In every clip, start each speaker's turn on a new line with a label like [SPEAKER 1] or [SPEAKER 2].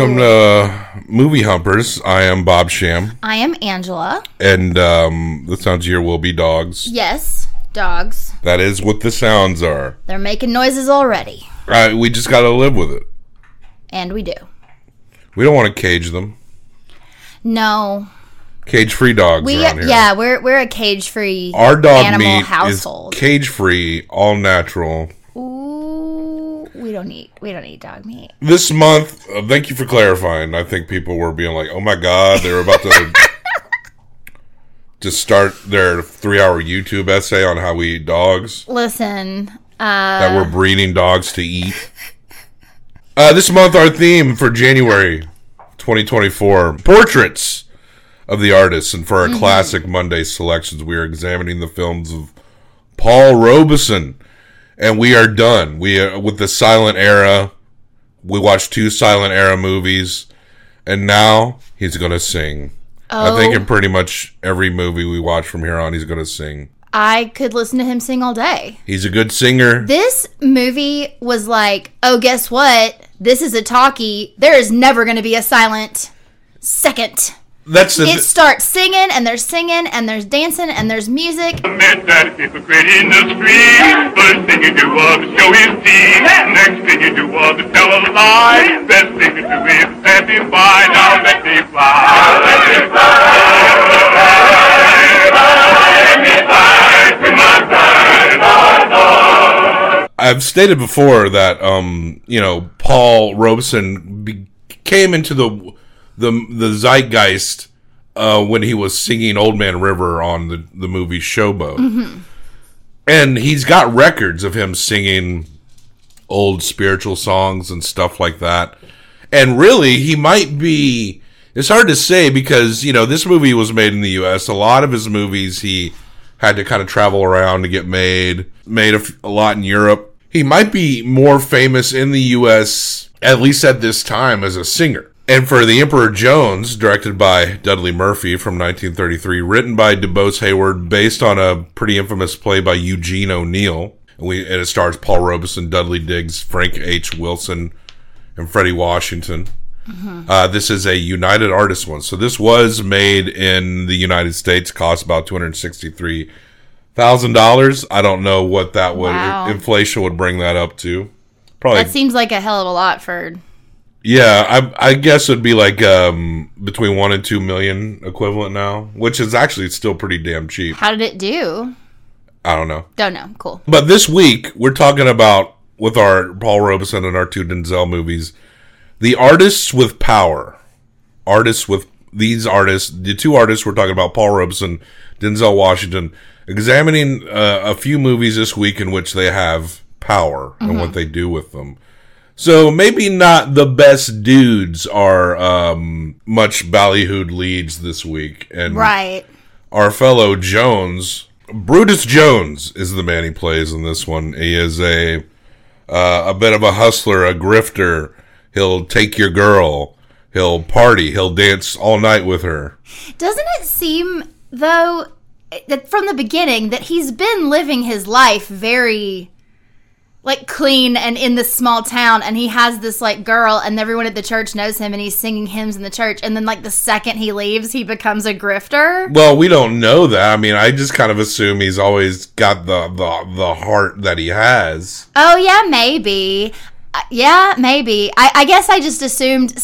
[SPEAKER 1] Welcome, to Movie Humpers. I am Bob Sham,
[SPEAKER 2] I am Angela.
[SPEAKER 1] and um, the sounds here will be dogs.
[SPEAKER 2] Yes, dogs.
[SPEAKER 1] That is what the sounds are.
[SPEAKER 2] They're making noises already.
[SPEAKER 1] Right, we just got to live with it.
[SPEAKER 2] And we do.
[SPEAKER 1] We don't want to cage them.
[SPEAKER 2] No.
[SPEAKER 1] Cage-free dogs
[SPEAKER 2] We
[SPEAKER 1] here.
[SPEAKER 2] yeah, we're we're a cage-free
[SPEAKER 1] Our dog
[SPEAKER 2] animal
[SPEAKER 1] meat
[SPEAKER 2] household.
[SPEAKER 1] cage-free, all natural.
[SPEAKER 2] We don't eat we don't eat dog meat.
[SPEAKER 1] This month, uh, thank you for clarifying. I think people were being like, "Oh my god, they were about to." To start their three-hour YouTube essay on how we eat dogs.
[SPEAKER 2] Listen,
[SPEAKER 1] that
[SPEAKER 2] uh
[SPEAKER 1] we're breeding dogs to eat. Uh, this month, our theme for January 2024 portraits of the artists. And for our classic Monday selections, we are examining the films of Paul Robeson. And we are done. We are with the silent era. We watched two silent era movies. And now he's going to sing. I think
[SPEAKER 2] Oh.
[SPEAKER 1] in pretty much every movie we watch from here on, he's going to sing.
[SPEAKER 2] I could listen to him sing all day.
[SPEAKER 1] He's a good singer.
[SPEAKER 2] This movie was like, oh, guess what? This is a talkie. There is never going to be a silent second.
[SPEAKER 1] That's the.
[SPEAKER 2] It starts singing, and there's singing, and there's dancing, and there's music.
[SPEAKER 3] Met that hypocrite in the street. First thing you do was to show his teeth. Next thing you do was to tell a lie. Best thing to do is let him by. Now let me fly. Now let me fly. Let me fly with my pride.
[SPEAKER 1] I've stated before that um, you know Paul Robeson be- came into the the the zeitgeist uh, when he was singing "Old Man River" on the the movie Showboat, and he's got records of him singing old spiritual songs and stuff like that. And really, he might be. It's hard to say because you know this movie was made in the U.S. A lot of his movies he had to kind of travel around to get made. Made a, f- a lot in Europe. He might be more famous in the U.S. at least at this time as a singer. And for The Emperor Jones, directed by Dudley Murphy from 1933, written by DuBose Heyward, based on a pretty infamous play by Eugene O'Neill. And, we, and it stars Paul Robeson, Dudley Digges, Frank H. Wilson, and Fredi Washington. Uh, this is a United Artists one. So this was made in the United States, cost about two hundred sixty-three thousand dollars. I don't know what that would
[SPEAKER 2] Wow.
[SPEAKER 1] inflation would bring that up to. Probably,
[SPEAKER 2] That seems like a hell of a lot for.
[SPEAKER 1] Yeah. I, I guess it'd be like um, between one and two million equivalent now, which is actually still pretty damn cheap.
[SPEAKER 2] How did it do?
[SPEAKER 1] I don't know.
[SPEAKER 2] Don't know. Cool.
[SPEAKER 1] But this week we're talking about with our Paul Robeson and our two Denzel movies, the artists with power, artists with these artists, the two artists we're talking about, Paul Robeson, Denzel Washington, examining uh, a few movies this week in which they have power and what they do with them. So maybe not the best dudes are um, much ballyhooed leads this week, and
[SPEAKER 2] Right.
[SPEAKER 1] our fellow Jones, Brutus Jones is the man he plays in this one. He is a uh, a bit of a hustler, a grifter. He'll take your girl. He'll party. He'll dance all night with her.
[SPEAKER 2] Doesn't it seem though that from the beginning that he's been living his life very like clean and in this small town and he has this like girl and everyone at the church knows him and he's singing hymns in the church and then like the second he leaves he becomes a grifter
[SPEAKER 1] Well, we don't know that. I mean, I just kind of assume he's always got the the, the heart that he has.
[SPEAKER 2] oh yeah maybe Uh, yeah maybe I, I guess i just assumed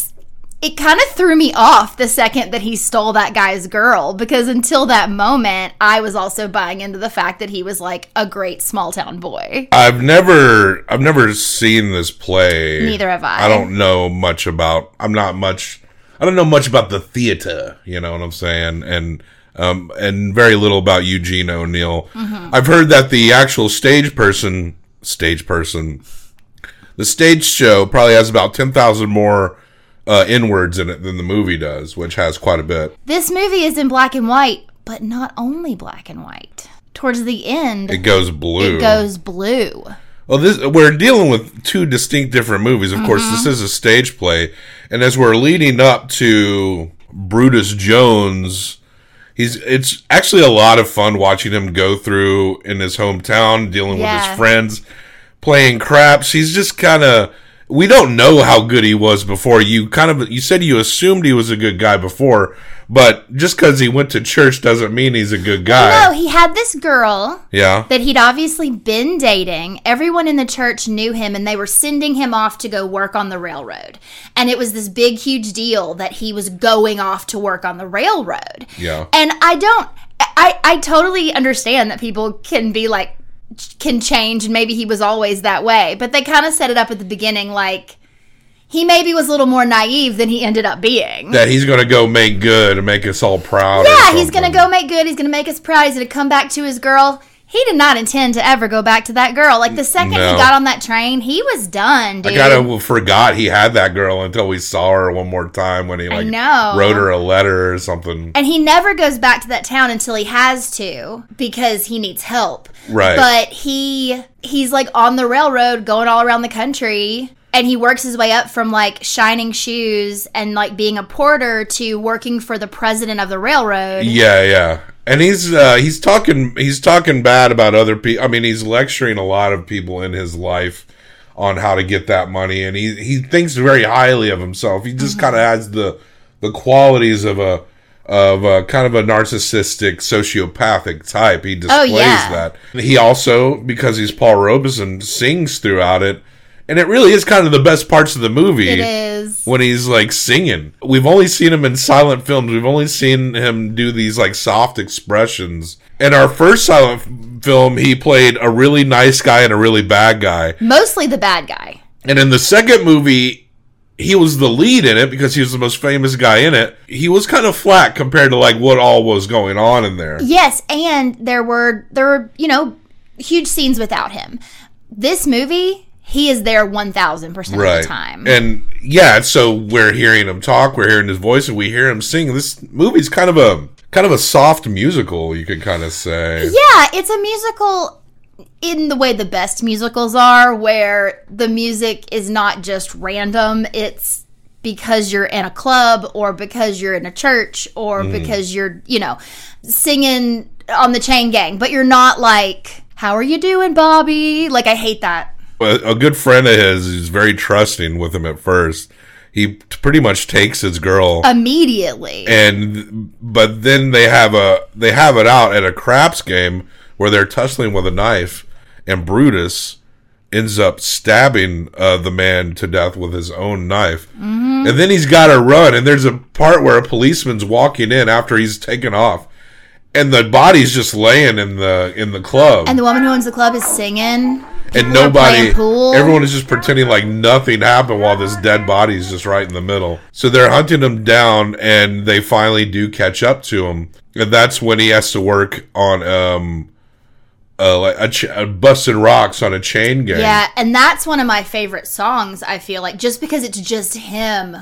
[SPEAKER 2] it kind of threw me off the second that he stole that guy's girl because until that moment i was also buying into the fact that he was like a great small town boy
[SPEAKER 1] I've never I've never seen this play.
[SPEAKER 2] Neither have I.
[SPEAKER 1] I don't know much about I'm not much I don't know much about the theater, you know what I'm saying? And um and very little about Eugene O'Neill. I've heard that the actual stage person stage person the stage show probably has about 10,000 more uh, inwards in it than the movie does, which has quite a bit.
[SPEAKER 2] This movie is in black and white, but not only black and white. Towards the end,
[SPEAKER 1] It goes blue.
[SPEAKER 2] it goes blue.
[SPEAKER 1] Well, this we're dealing with two distinct different movies. Of course, this is a stage play, and as we're leading up to Brutus Jones, he's it's actually a lot of fun watching him go through in his hometown, dealing with his friends, playing craps. He's just kind of we don't know how good he was before. You kind of you said you assumed he was a good guy before, but just because he went to church doesn't mean he's a good guy.
[SPEAKER 2] No, he had this girl
[SPEAKER 1] Yeah,
[SPEAKER 2] that he'd obviously been dating. Everyone in the church knew him and they were sending him off to go work on the railroad. And it was this big, huge deal that he was going off to work on the railroad.
[SPEAKER 1] yeah,
[SPEAKER 2] And I don't, I, I totally understand that people can be like, can change and maybe he was always that way. But they kind of set it up at the beginning like he maybe was a little more naive than he ended up being.
[SPEAKER 1] that he's gonna go make good and make us all proud.
[SPEAKER 2] Yeah, he's gonna go make good. He's gonna make us proud. He's gonna come back to his girl. He did not intend to ever go back to that girl. Like the second
[SPEAKER 1] No.
[SPEAKER 2] he got on that train, he was done, dude.
[SPEAKER 1] I kind of forgot he had that girl until we saw her one more time when he like wrote her a letter or something.
[SPEAKER 2] and he never goes back to that town until he has to because he needs help.
[SPEAKER 1] Right.
[SPEAKER 2] But he he's like on the railroad going all around the country and he works his way up from like shining shoes and like being a porter to working for the president of the railroad.
[SPEAKER 1] Yeah, yeah. And he's uh, he's talking he's talking bad about other people. I mean, he's lecturing a lot of people in his life on how to get that money, and he he thinks very highly of himself. He
[SPEAKER 2] Mm-hmm.
[SPEAKER 1] just kind of has the the qualities of a of a kind of a narcissistic sociopathic type. He displays
[SPEAKER 2] Oh, yeah.
[SPEAKER 1] that. He also because he's Paul Robeson sings throughout it, and it really is kind of the best parts of the movie
[SPEAKER 2] It is.
[SPEAKER 1] when he's like singing. We've only seen him in silent films. We've only seen him do these like soft expressions. In our first silent film, he played a really nice guy and a really bad guy.
[SPEAKER 2] Mostly the bad guy.
[SPEAKER 1] And in the second movie, he was the lead in it because he was the most famous guy in it. He was kind of flat compared to like what all was going on in there.
[SPEAKER 2] Yes, and there were there were, you know, huge scenes without him. This movie, he is there 1000% of the time.
[SPEAKER 1] And yeah, so we're hearing him talk, we're hearing his voice, and we hear him sing. This movie's kind of a kind of a soft musical, you could kind of say.
[SPEAKER 2] Yeah, it's a musical in the way the best musicals are, where the music is not just random. It's because you're in a club or because you're in a church or
[SPEAKER 1] Mm.
[SPEAKER 2] because you're, you know, singing on the chain gang, but you're not like, how are you doing, Bobby? Like, I hate that.
[SPEAKER 1] A, a good friend of his is very trusting with him at first. He pretty much takes his girl,
[SPEAKER 2] Immediately.
[SPEAKER 1] and but then they have a they have it out at a craps game where they're tussling with a knife, and Brutus ends up stabbing uh, the man to death with his own knife,
[SPEAKER 2] Mm-hmm.
[SPEAKER 1] and then he's got to run. And there's a part where a policeman's walking in after he's taken off, and the body's just laying in the in the club
[SPEAKER 2] and the woman who owns the club is singing.
[SPEAKER 1] And nobody everyone is just pretending like nothing happened while this dead body is just right in the middle. So they're hunting him down and they finally do catch up to him. And that's when he has to work on um uh, like a, ch- a busting rocks on a chain gang.
[SPEAKER 2] Yeah, and that's one of my favorite songs, I feel like, just because it's just him.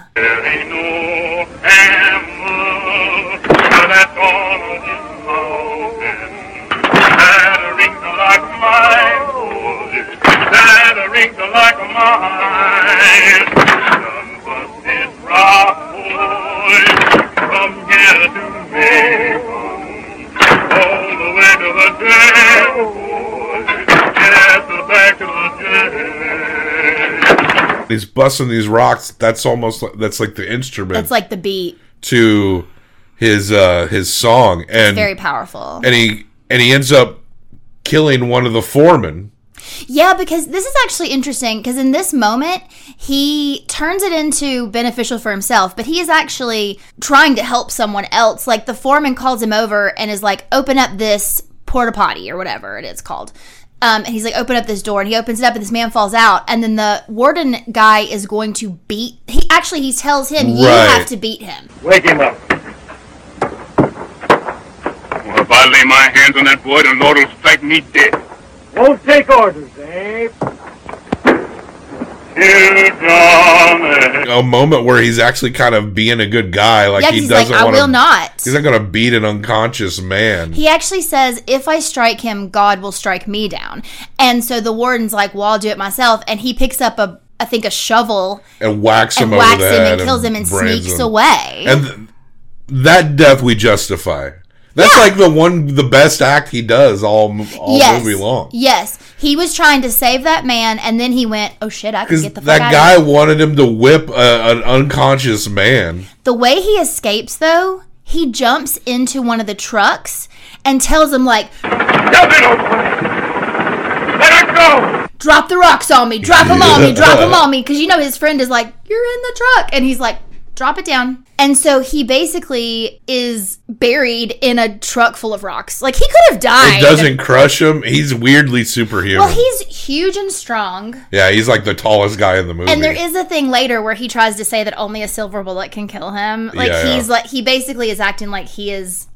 [SPEAKER 3] That rings like mine. None but this rock, boy, from here to Macon, all the way to the jail, boy, yes, back to the jail.
[SPEAKER 1] he's busting these rocks that's almost like, that's like the instrument
[SPEAKER 2] That's like the beat.
[SPEAKER 1] to his uh his song and
[SPEAKER 2] Very powerful.
[SPEAKER 1] and he and he ends up killing one of the foremen
[SPEAKER 2] Yeah, because this is actually interesting because in this moment, he turns it into beneficial for himself, but he is actually trying to help someone else. Like the foreman calls him over and is like, open up this porta potty or whatever it is called. Um, and he's like, open up this door, and he opens it up, and this man falls out. And then the warden guy is going to beat. He actually he tells him, "You have to beat him."
[SPEAKER 3] Wake him up. Well, if I lay my hands on that boy, the Lord will strike me dead.
[SPEAKER 4] Won't take orders, eh?
[SPEAKER 1] A moment where he's actually kind of being a good guy like
[SPEAKER 2] yeah, 'cause
[SPEAKER 1] he doesn't
[SPEAKER 2] "I
[SPEAKER 1] want
[SPEAKER 2] will
[SPEAKER 1] to
[SPEAKER 2] not."
[SPEAKER 1] he's not gonna beat an unconscious man
[SPEAKER 2] He actually says, if I strike him, God will strike me down. And so the warden's like, well, I'll do it myself. And he picks up a, I think, a shovel
[SPEAKER 1] and whacks him
[SPEAKER 2] and
[SPEAKER 1] over
[SPEAKER 2] whacks
[SPEAKER 1] the
[SPEAKER 2] him
[SPEAKER 1] head
[SPEAKER 2] and kills him and sneaks
[SPEAKER 1] him.
[SPEAKER 2] away.
[SPEAKER 1] and th- that death we justify That's like the one, the best act he does all all
[SPEAKER 2] yes.
[SPEAKER 1] movie long.
[SPEAKER 2] Yes. He was trying to save that man, and then he went, "Oh shit, I can get the fuck
[SPEAKER 1] that
[SPEAKER 2] out
[SPEAKER 1] guy
[SPEAKER 2] of here."
[SPEAKER 1] wanted him to whip a, an unconscious man.
[SPEAKER 2] The way he escapes, though, he jumps into one of the trucks and tells him like,
[SPEAKER 3] Jump it, old. Let it go.
[SPEAKER 2] "Drop the rocks on me, drop them on me, drop them on me," because you know his friend is like, "You're in the truck," and he's like, "Drop it down." And so he basically is buried in a truck full of rocks. Like he could have died.
[SPEAKER 1] It doesn't crush him. He's weirdly superhuman.
[SPEAKER 2] Well, he's huge and strong.
[SPEAKER 1] yeah, he's like the tallest guy in the movie.
[SPEAKER 2] And there is a thing later where he tries to say that only a silver bullet can kill him. Like
[SPEAKER 1] Yeah, yeah.
[SPEAKER 2] he's like he basically is acting like he is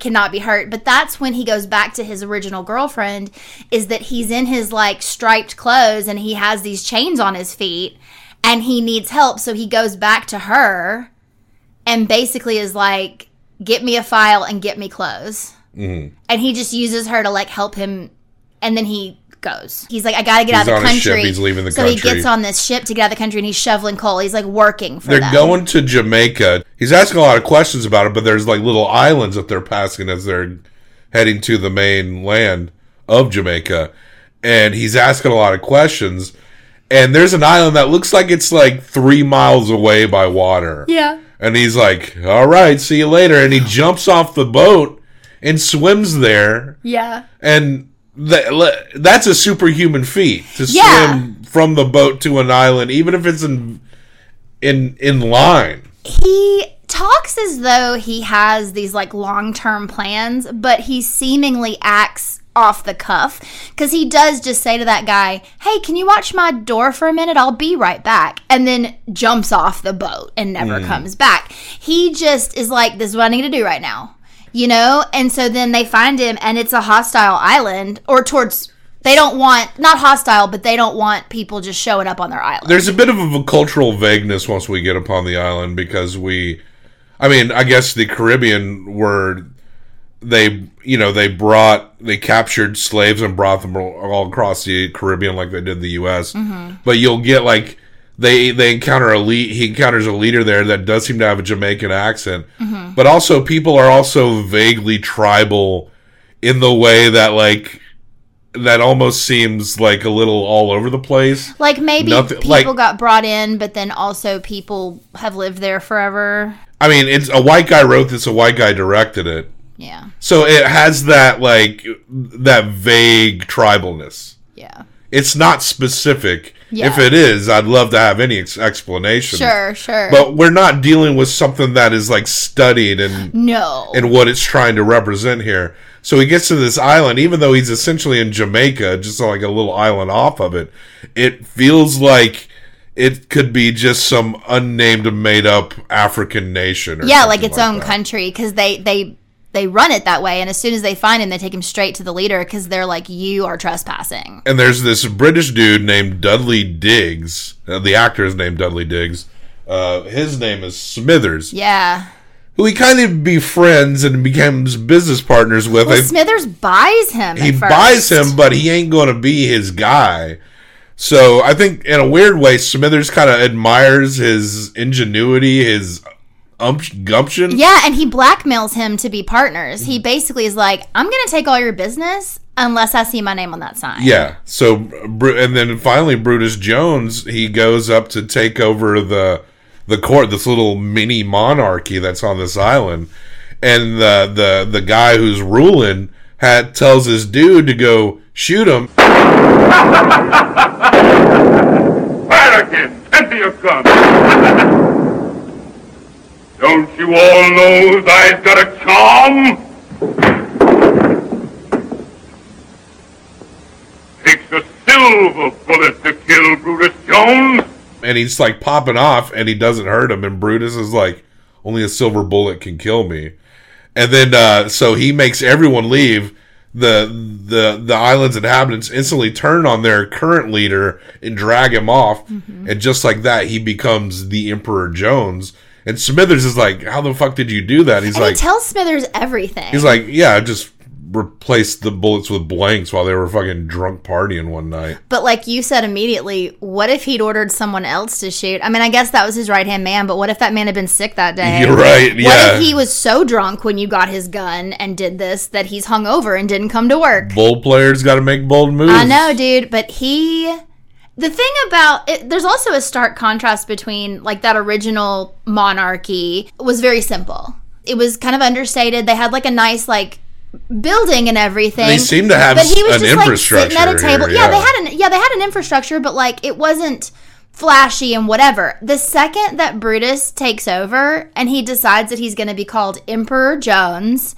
[SPEAKER 2] cannot be hurt. But that's when he goes back to his original girlfriend is that he's in his like striped clothes and he has these chains on his feet and he needs help so he goes back to her and basically is like get me a file and get me clothes.
[SPEAKER 1] Mm-hmm.
[SPEAKER 2] And he just uses her to like help him and then he goes. He's like, I gotta get
[SPEAKER 1] He's
[SPEAKER 2] out of the country.
[SPEAKER 1] he's leaving the
[SPEAKER 2] so he gets on this ship to get out of the country and he's shoveling coal. He's like working for
[SPEAKER 1] They're
[SPEAKER 2] them.
[SPEAKER 1] going to Jamaica. He's asking a lot of questions about it, but there's like little islands that they're passing as they're heading to the main land of Jamaica. And he's asking a lot of questions. And there's an island that looks like it's like three miles away by water.
[SPEAKER 2] Yeah.
[SPEAKER 1] And he's like, all right, see you later. And he jumps off the boat and swims there.
[SPEAKER 2] Yeah.
[SPEAKER 1] And that, that's a superhuman feat to
[SPEAKER 2] Yeah.
[SPEAKER 1] swim from the boat to an island, even if it's in in in line.
[SPEAKER 2] He talks as though he has these like long term plans, but he seemingly acts off the cuff because he does just say to that guy, Hey, can you watch my door for a minute? I'll be right back. And then jumps off the boat and never mm. comes back. He just is like, This is what I need to do right now. You know? And so then they find him and it's a hostile island or towards. They don't want not hostile, but they don't want people just showing up on their island.
[SPEAKER 1] There's a bit of a cultural vagueness once we get upon the island because we, I mean, I guess the Caribbean were they you know they brought they captured slaves and brought them all across the Caribbean like they did the U.S. Mm-hmm. But you'll get like they they encounter a lead, he encounters a leader there that does seem to have a Jamaican accent, mm-hmm. but also people are also vaguely tribal in the way that like that almost seems like a little all over the place.
[SPEAKER 2] Like maybe
[SPEAKER 1] Nothing-
[SPEAKER 2] people
[SPEAKER 1] like-
[SPEAKER 2] got brought in, but then also people have lived there forever.
[SPEAKER 1] I mean, it's a white guy wrote this, a white guy directed it.
[SPEAKER 2] Yeah,
[SPEAKER 1] So it has that like that vague tribalness.
[SPEAKER 2] yeah,
[SPEAKER 1] It's not specific.
[SPEAKER 2] Yeah.
[SPEAKER 1] If it is, I'd love to have any ex- explanation.
[SPEAKER 2] sure, sure.
[SPEAKER 1] But we're not dealing with something that is like studied and
[SPEAKER 2] no,
[SPEAKER 1] and what it's trying to represent here. So he gets to this island, even though he's essentially in Jamaica, just like a little island off of it. It feels like it could be just some unnamed, made up African nation. Or
[SPEAKER 2] yeah, like its own
[SPEAKER 1] that.
[SPEAKER 2] country because they they they run it that way. And as soon as they find him, they take him straight to the leader because they're like, "You are trespassing."
[SPEAKER 1] And there's this British dude named Dudley Digges. Uh, the actor is named Dudley Digges. Uh, his name is Smithers,
[SPEAKER 2] Yeah.
[SPEAKER 1] who he kind of befriends and becomes business partners with.
[SPEAKER 2] Well,
[SPEAKER 1] I-
[SPEAKER 2] Smithers buys him.
[SPEAKER 1] he buys him, but he ain't going to be his guy. So I think, in a weird way, Smithers kind of admires his ingenuity, his gumption.
[SPEAKER 2] Yeah, and he blackmails him to be partners. He mm-hmm. basically is like, "I'm going to take all your business unless I see my name on that sign."
[SPEAKER 1] Yeah. So, and then finally, Brutus Jones he goes up to take over the the court, this little mini monarchy that's on this island, and the the the guy who's ruling had tells his dude to go shoot him.
[SPEAKER 3] Fire again! Empty your gun! Don't you all know that I've got a charm? Takes a silver bullet to kill Brutus Jones.
[SPEAKER 1] and he's like popping off and he doesn't hurt him and brutus is like only a silver bullet can kill me. And then uh so he makes everyone leave. The the the island's inhabitants instantly turn on their current leader and drag him off. And just like that he becomes the emperor jones and smithers is like how the fuck did you do that he's
[SPEAKER 2] And
[SPEAKER 1] like
[SPEAKER 2] he tells Smithers everything.
[SPEAKER 1] he's like yeah I just replaced the bullets with blanks while they were fucking drunk partying one night.
[SPEAKER 2] But like you said immediately, what if he'd ordered someone else to shoot? I mean, I guess that was his right hand man, but what if that man had been sick that day?
[SPEAKER 1] You're right. Yeah.
[SPEAKER 2] What if he was so drunk when you got his gun and did this that he's hungover and didn't come to work?
[SPEAKER 1] bold players got to make bold moves.
[SPEAKER 2] I know, dude, but he. The thing about it, there's also a stark contrast between like that original monarchy was very simple. It was kind of understated. They had like a nice like building and everything.
[SPEAKER 1] They seem to have
[SPEAKER 2] but he was
[SPEAKER 1] an
[SPEAKER 2] just like
[SPEAKER 1] infrastructure
[SPEAKER 2] sitting at a table.
[SPEAKER 1] here,
[SPEAKER 2] yeah, they had an yeah they had an infrastructure, but like it wasn't flashy and whatever. The second that Brutus takes over and he decides that he's going to be called Emperor Jones,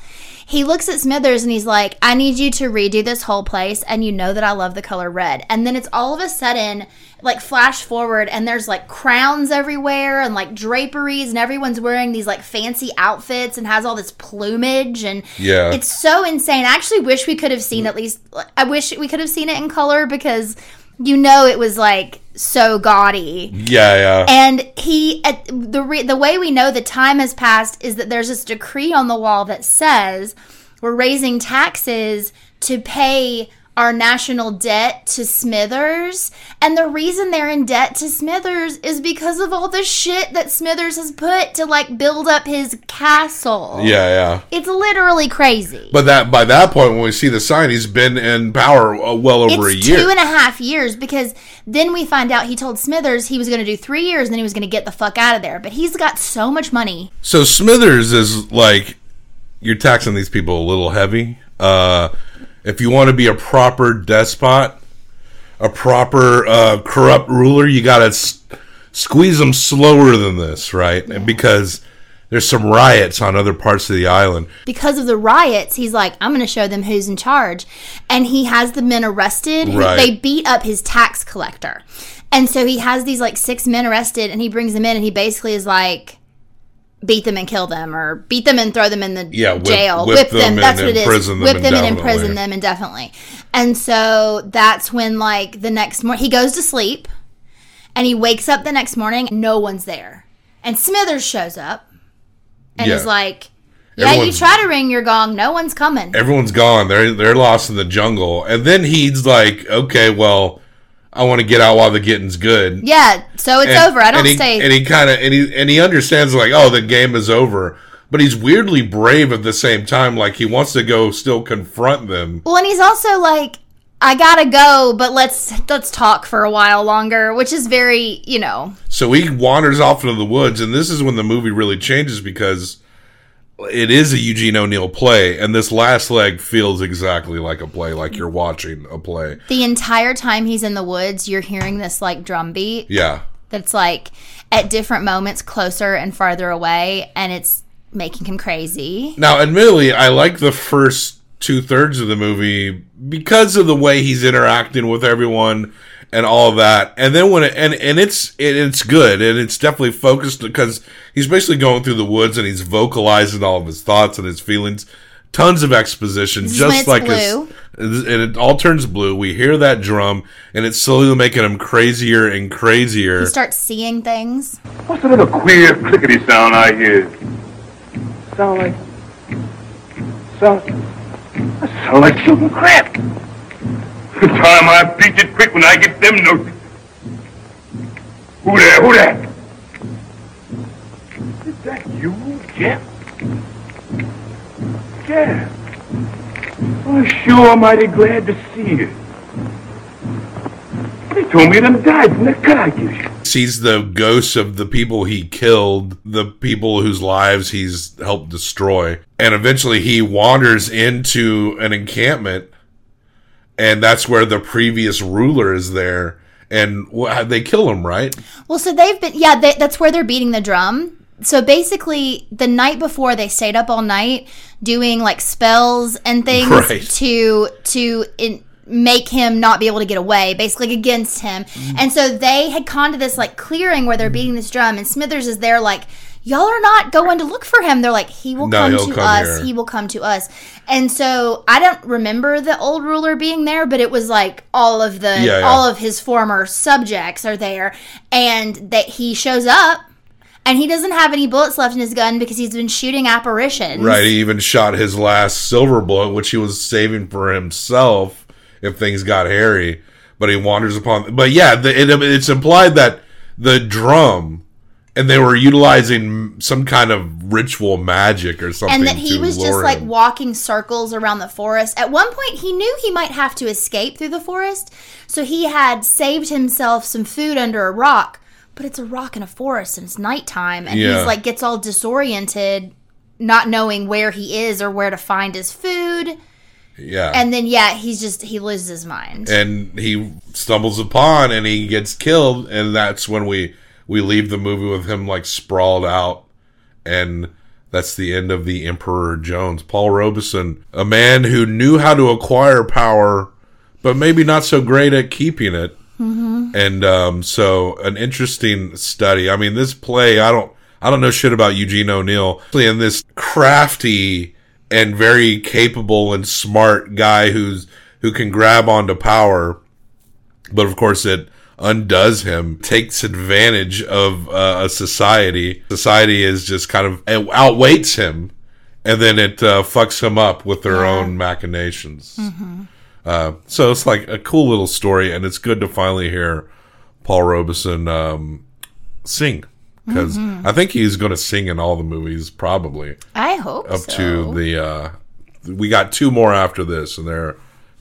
[SPEAKER 2] he looks at Smithers and he's like, I need you to redo this whole place. And you know that I love the color red. And then it's all of a sudden like flash forward and there's like crowns everywhere and like draperies and everyone's wearing these like fancy outfits and has all this plumage and
[SPEAKER 1] Yeah.
[SPEAKER 2] it's so insane. I actually wish we could have seen at least I wish we could have seen it in color because you know it was like so gaudy.
[SPEAKER 1] Yeah, yeah.
[SPEAKER 2] And he, at the re, the way we know the time has passed is that there's this decree on the wall that says we're raising taxes to pay our national debt to Smithers. And the reason they're in debt to Smithers is because of all the shit that Smithers has put to like build up his castle.
[SPEAKER 1] yeah, yeah.
[SPEAKER 2] It's literally crazy.
[SPEAKER 1] But that by that point, when we see the sign, he's been in power uh, well over
[SPEAKER 2] it's
[SPEAKER 1] a year.
[SPEAKER 2] two and a half years because then we find out he told Smithers he was going to do three years and then he was going to get the fuck out of there. But he's got so much money.
[SPEAKER 1] So Smithers is like, you're taxing these people a little heavy. Uh, if you want to be a proper despot, a proper uh, corrupt ruler, you got to s- squeeze them slower than this, right? And because there's some riots on other parts of the island.
[SPEAKER 2] Because of the riots, he's like, I'm going to show them who's in charge. And he has the men arrested.
[SPEAKER 1] Right.
[SPEAKER 2] They beat up his tax collector. And so he has these like six men arrested and he brings them in and he basically is like, beat them and kill them or beat them and throw them in the
[SPEAKER 1] Yeah, whip-
[SPEAKER 2] jail.
[SPEAKER 1] whip
[SPEAKER 2] Whip,
[SPEAKER 1] them
[SPEAKER 2] them. That's what it is.
[SPEAKER 1] them
[SPEAKER 2] Whip them and imprison them indefinitely. And so that's when like the next morning he goes to sleep and he wakes up the next morning no one's there. And Smithers shows up and
[SPEAKER 1] Yeah.
[SPEAKER 2] is like, Yeah, you try to ring your gong, no one's coming.
[SPEAKER 1] Everyone's gone. They're they're lost in the jungle. And then he's like, okay, well, I want to get out while the getting's good.
[SPEAKER 2] yeah, so it's
[SPEAKER 1] And-
[SPEAKER 2] over. I don't
[SPEAKER 1] and he,
[SPEAKER 2] stay.
[SPEAKER 1] And he kind of and he and he understands like, oh, the game is over. But he's weirdly brave at the same time. Like he wants to go still confront them.
[SPEAKER 2] well, and he's also like, I gotta go, but let's let's talk for a while longer, which is very, you know,
[SPEAKER 1] So he wanders off into the woods, and this is when the movie really changes because it is a Eugene O'Neill play, and this last leg feels exactly like a play, like you're watching a play.
[SPEAKER 2] the entire time he's in the woods, you're hearing this like drum beat
[SPEAKER 1] Yeah.
[SPEAKER 2] that's like at different moments closer and farther away, and it's making him crazy.
[SPEAKER 1] Now, admittedly, I like the first two thirds of the movie because of the way he's interacting with everyone and all of that. And then when it, and and it's it, it's good and it's definitely focused because he's basically going through the woods and he's vocalizing all of his thoughts and his feelings. Tons of exposition,
[SPEAKER 2] is
[SPEAKER 1] just like
[SPEAKER 2] blue.
[SPEAKER 1] his, and it all turns blue. We hear that drum, and it's slowly making him crazier and crazier.
[SPEAKER 2] He starts seeing things.
[SPEAKER 3] What's a little queer clickety sound I hear? Sound like. Sound. That sound like shooting crap. Time I beat it quick when I get them notes. Who there? Who there? Is that you, Jeff? Jeff. Oh, sure, I'm mighty glad to see you. They told me them died from the you.
[SPEAKER 1] sees the ghosts of the people he killed, the people whose lives he's helped destroy. And eventually he wanders into an encampment, and that's where the previous ruler is there. And they kill him, right?
[SPEAKER 2] Well, so they've been, yeah, they, that's where they're beating the drum. So basically, the night before, they stayed up all night doing like spells and things
[SPEAKER 1] Right.
[SPEAKER 2] to to in, make him not be able to get away, basically against him. And so they had gone to this like clearing where they're beating this drum, and Smithers is there like. Y'all are not going to look for him. They're like, he will
[SPEAKER 1] No,
[SPEAKER 2] come to
[SPEAKER 1] come
[SPEAKER 2] us.
[SPEAKER 1] here.
[SPEAKER 2] He will come to us. And so I don't remember the old ruler being there, but it was like all of the
[SPEAKER 1] Yeah, yeah.
[SPEAKER 2] all of his former subjects are there, and that he shows up And he doesn't have any bullets left in his gun because he's been shooting apparitions.
[SPEAKER 1] Right. He even shot his last silver bullet, which he was saving for himself if things got hairy. But he wanders upon. But yeah, the, it, it's implied that the drum. And they were utilizing some kind of ritual magic or something.
[SPEAKER 2] and that he was just
[SPEAKER 1] lure
[SPEAKER 2] like walking circles around the forest. At one point, he knew he might have to escape through the forest, so he had saved himself some food under a rock. But it's a rock in a forest, and it's nighttime, and
[SPEAKER 1] Yeah.
[SPEAKER 2] he's like gets all disoriented, not knowing where he is or where to find his food.
[SPEAKER 1] yeah.
[SPEAKER 2] And then, yeah, he's just he loses his mind.
[SPEAKER 1] and he stumbles upon and he gets killed and that's when we we leave the movie with him like sprawled out and that's the end of the emperor jones. Paul robeson a man who knew how to acquire power but maybe not so great at keeping it. And um, so an interesting study. I mean this play i don't i don't know shit about eugene o'neill. And this crafty and very capable and smart guy who's who can grab onto power. But of course it undoes him takes advantage of uh, a society. Society is just kind of it outweights him and then it uh, fucks him up with their own machinations. Uh, so it's like a cool little story and it's good to finally hear paul robeson um, sing. Because i think he's going to sing in all the movies probably.
[SPEAKER 2] I hope
[SPEAKER 1] up
[SPEAKER 2] so.
[SPEAKER 1] to the uh we got two more after this and they're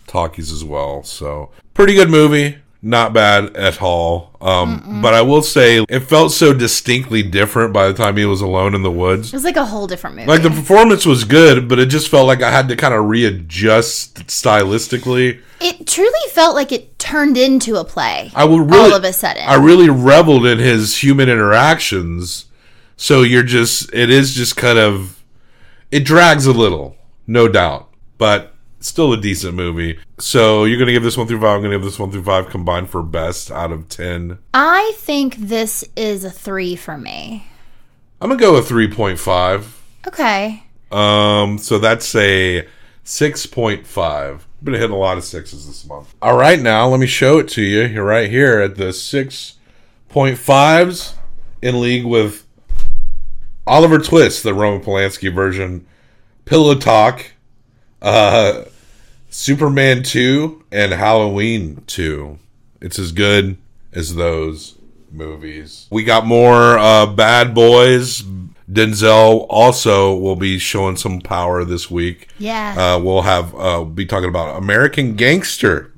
[SPEAKER 1] talkies as well. So pretty good movie not bad at all um but i will say it felt so distinctly different by the time he was alone in the woods
[SPEAKER 2] It was like a whole different movie.
[SPEAKER 1] like the performance was good but it just felt like i had to kind of readjust stylistically
[SPEAKER 2] it truly felt like it turned into a play.
[SPEAKER 1] i would really
[SPEAKER 2] all of a sudden.
[SPEAKER 1] i really reveled in his human interactions so you're just it is just kind of it drags a little no doubt but still a decent movie so you're gonna give this one through five i'm gonna give this one through five combined for best out of 10
[SPEAKER 2] I think this is a three for me.
[SPEAKER 1] i'm gonna go with 3.5
[SPEAKER 2] Okay.
[SPEAKER 1] Um, so that's a 6.5. Been hitting a lot of sixes this month. All right, now let me show it to you. You're right here at the 6.5s in league with Oliver Twist, the Roman Polanski version, Pillow Talk, uh, Superman 2, and Halloween 2. It's as good as those movies. We got more uh, Bad Boys. Denzel also will be showing some power this week.
[SPEAKER 2] Yeah.
[SPEAKER 1] Uh, we'll have uh, be talking about American Gangster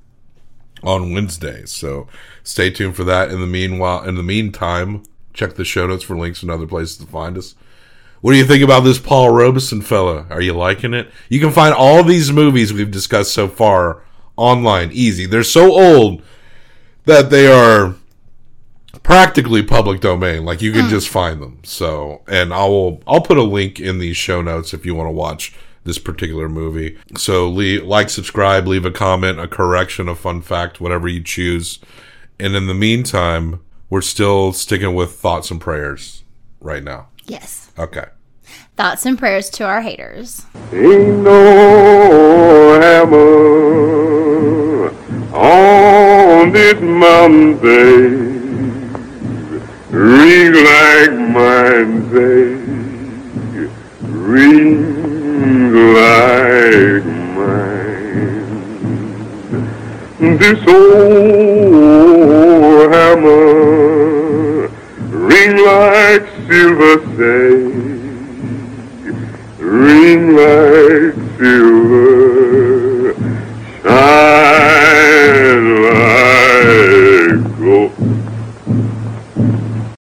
[SPEAKER 1] on Wednesday. So stay tuned for that. In the meanwhile, in the meantime, check the show notes for links and other places to find us. What do you think about this Paul Robeson fella? Are you liking it? You can find all these movies we've discussed so far online, easy. They're so old that they are practically public domain. Like you can mm. just find them. So, and I will I'll put a link in the show notes if you want to watch this particular movie. So, leave, like, subscribe, leave a comment, a correction, a fun fact, whatever you choose. And in the meantime, we're still sticking with thoughts and prayers right now.
[SPEAKER 2] Yes.
[SPEAKER 1] Okay.
[SPEAKER 2] Thoughts and prayers to our haters.
[SPEAKER 3] Ain't no hammer on this mountain, babe. Ring like mine, babe. Ring like mine. This old hammer ring like silver, say ring like silver.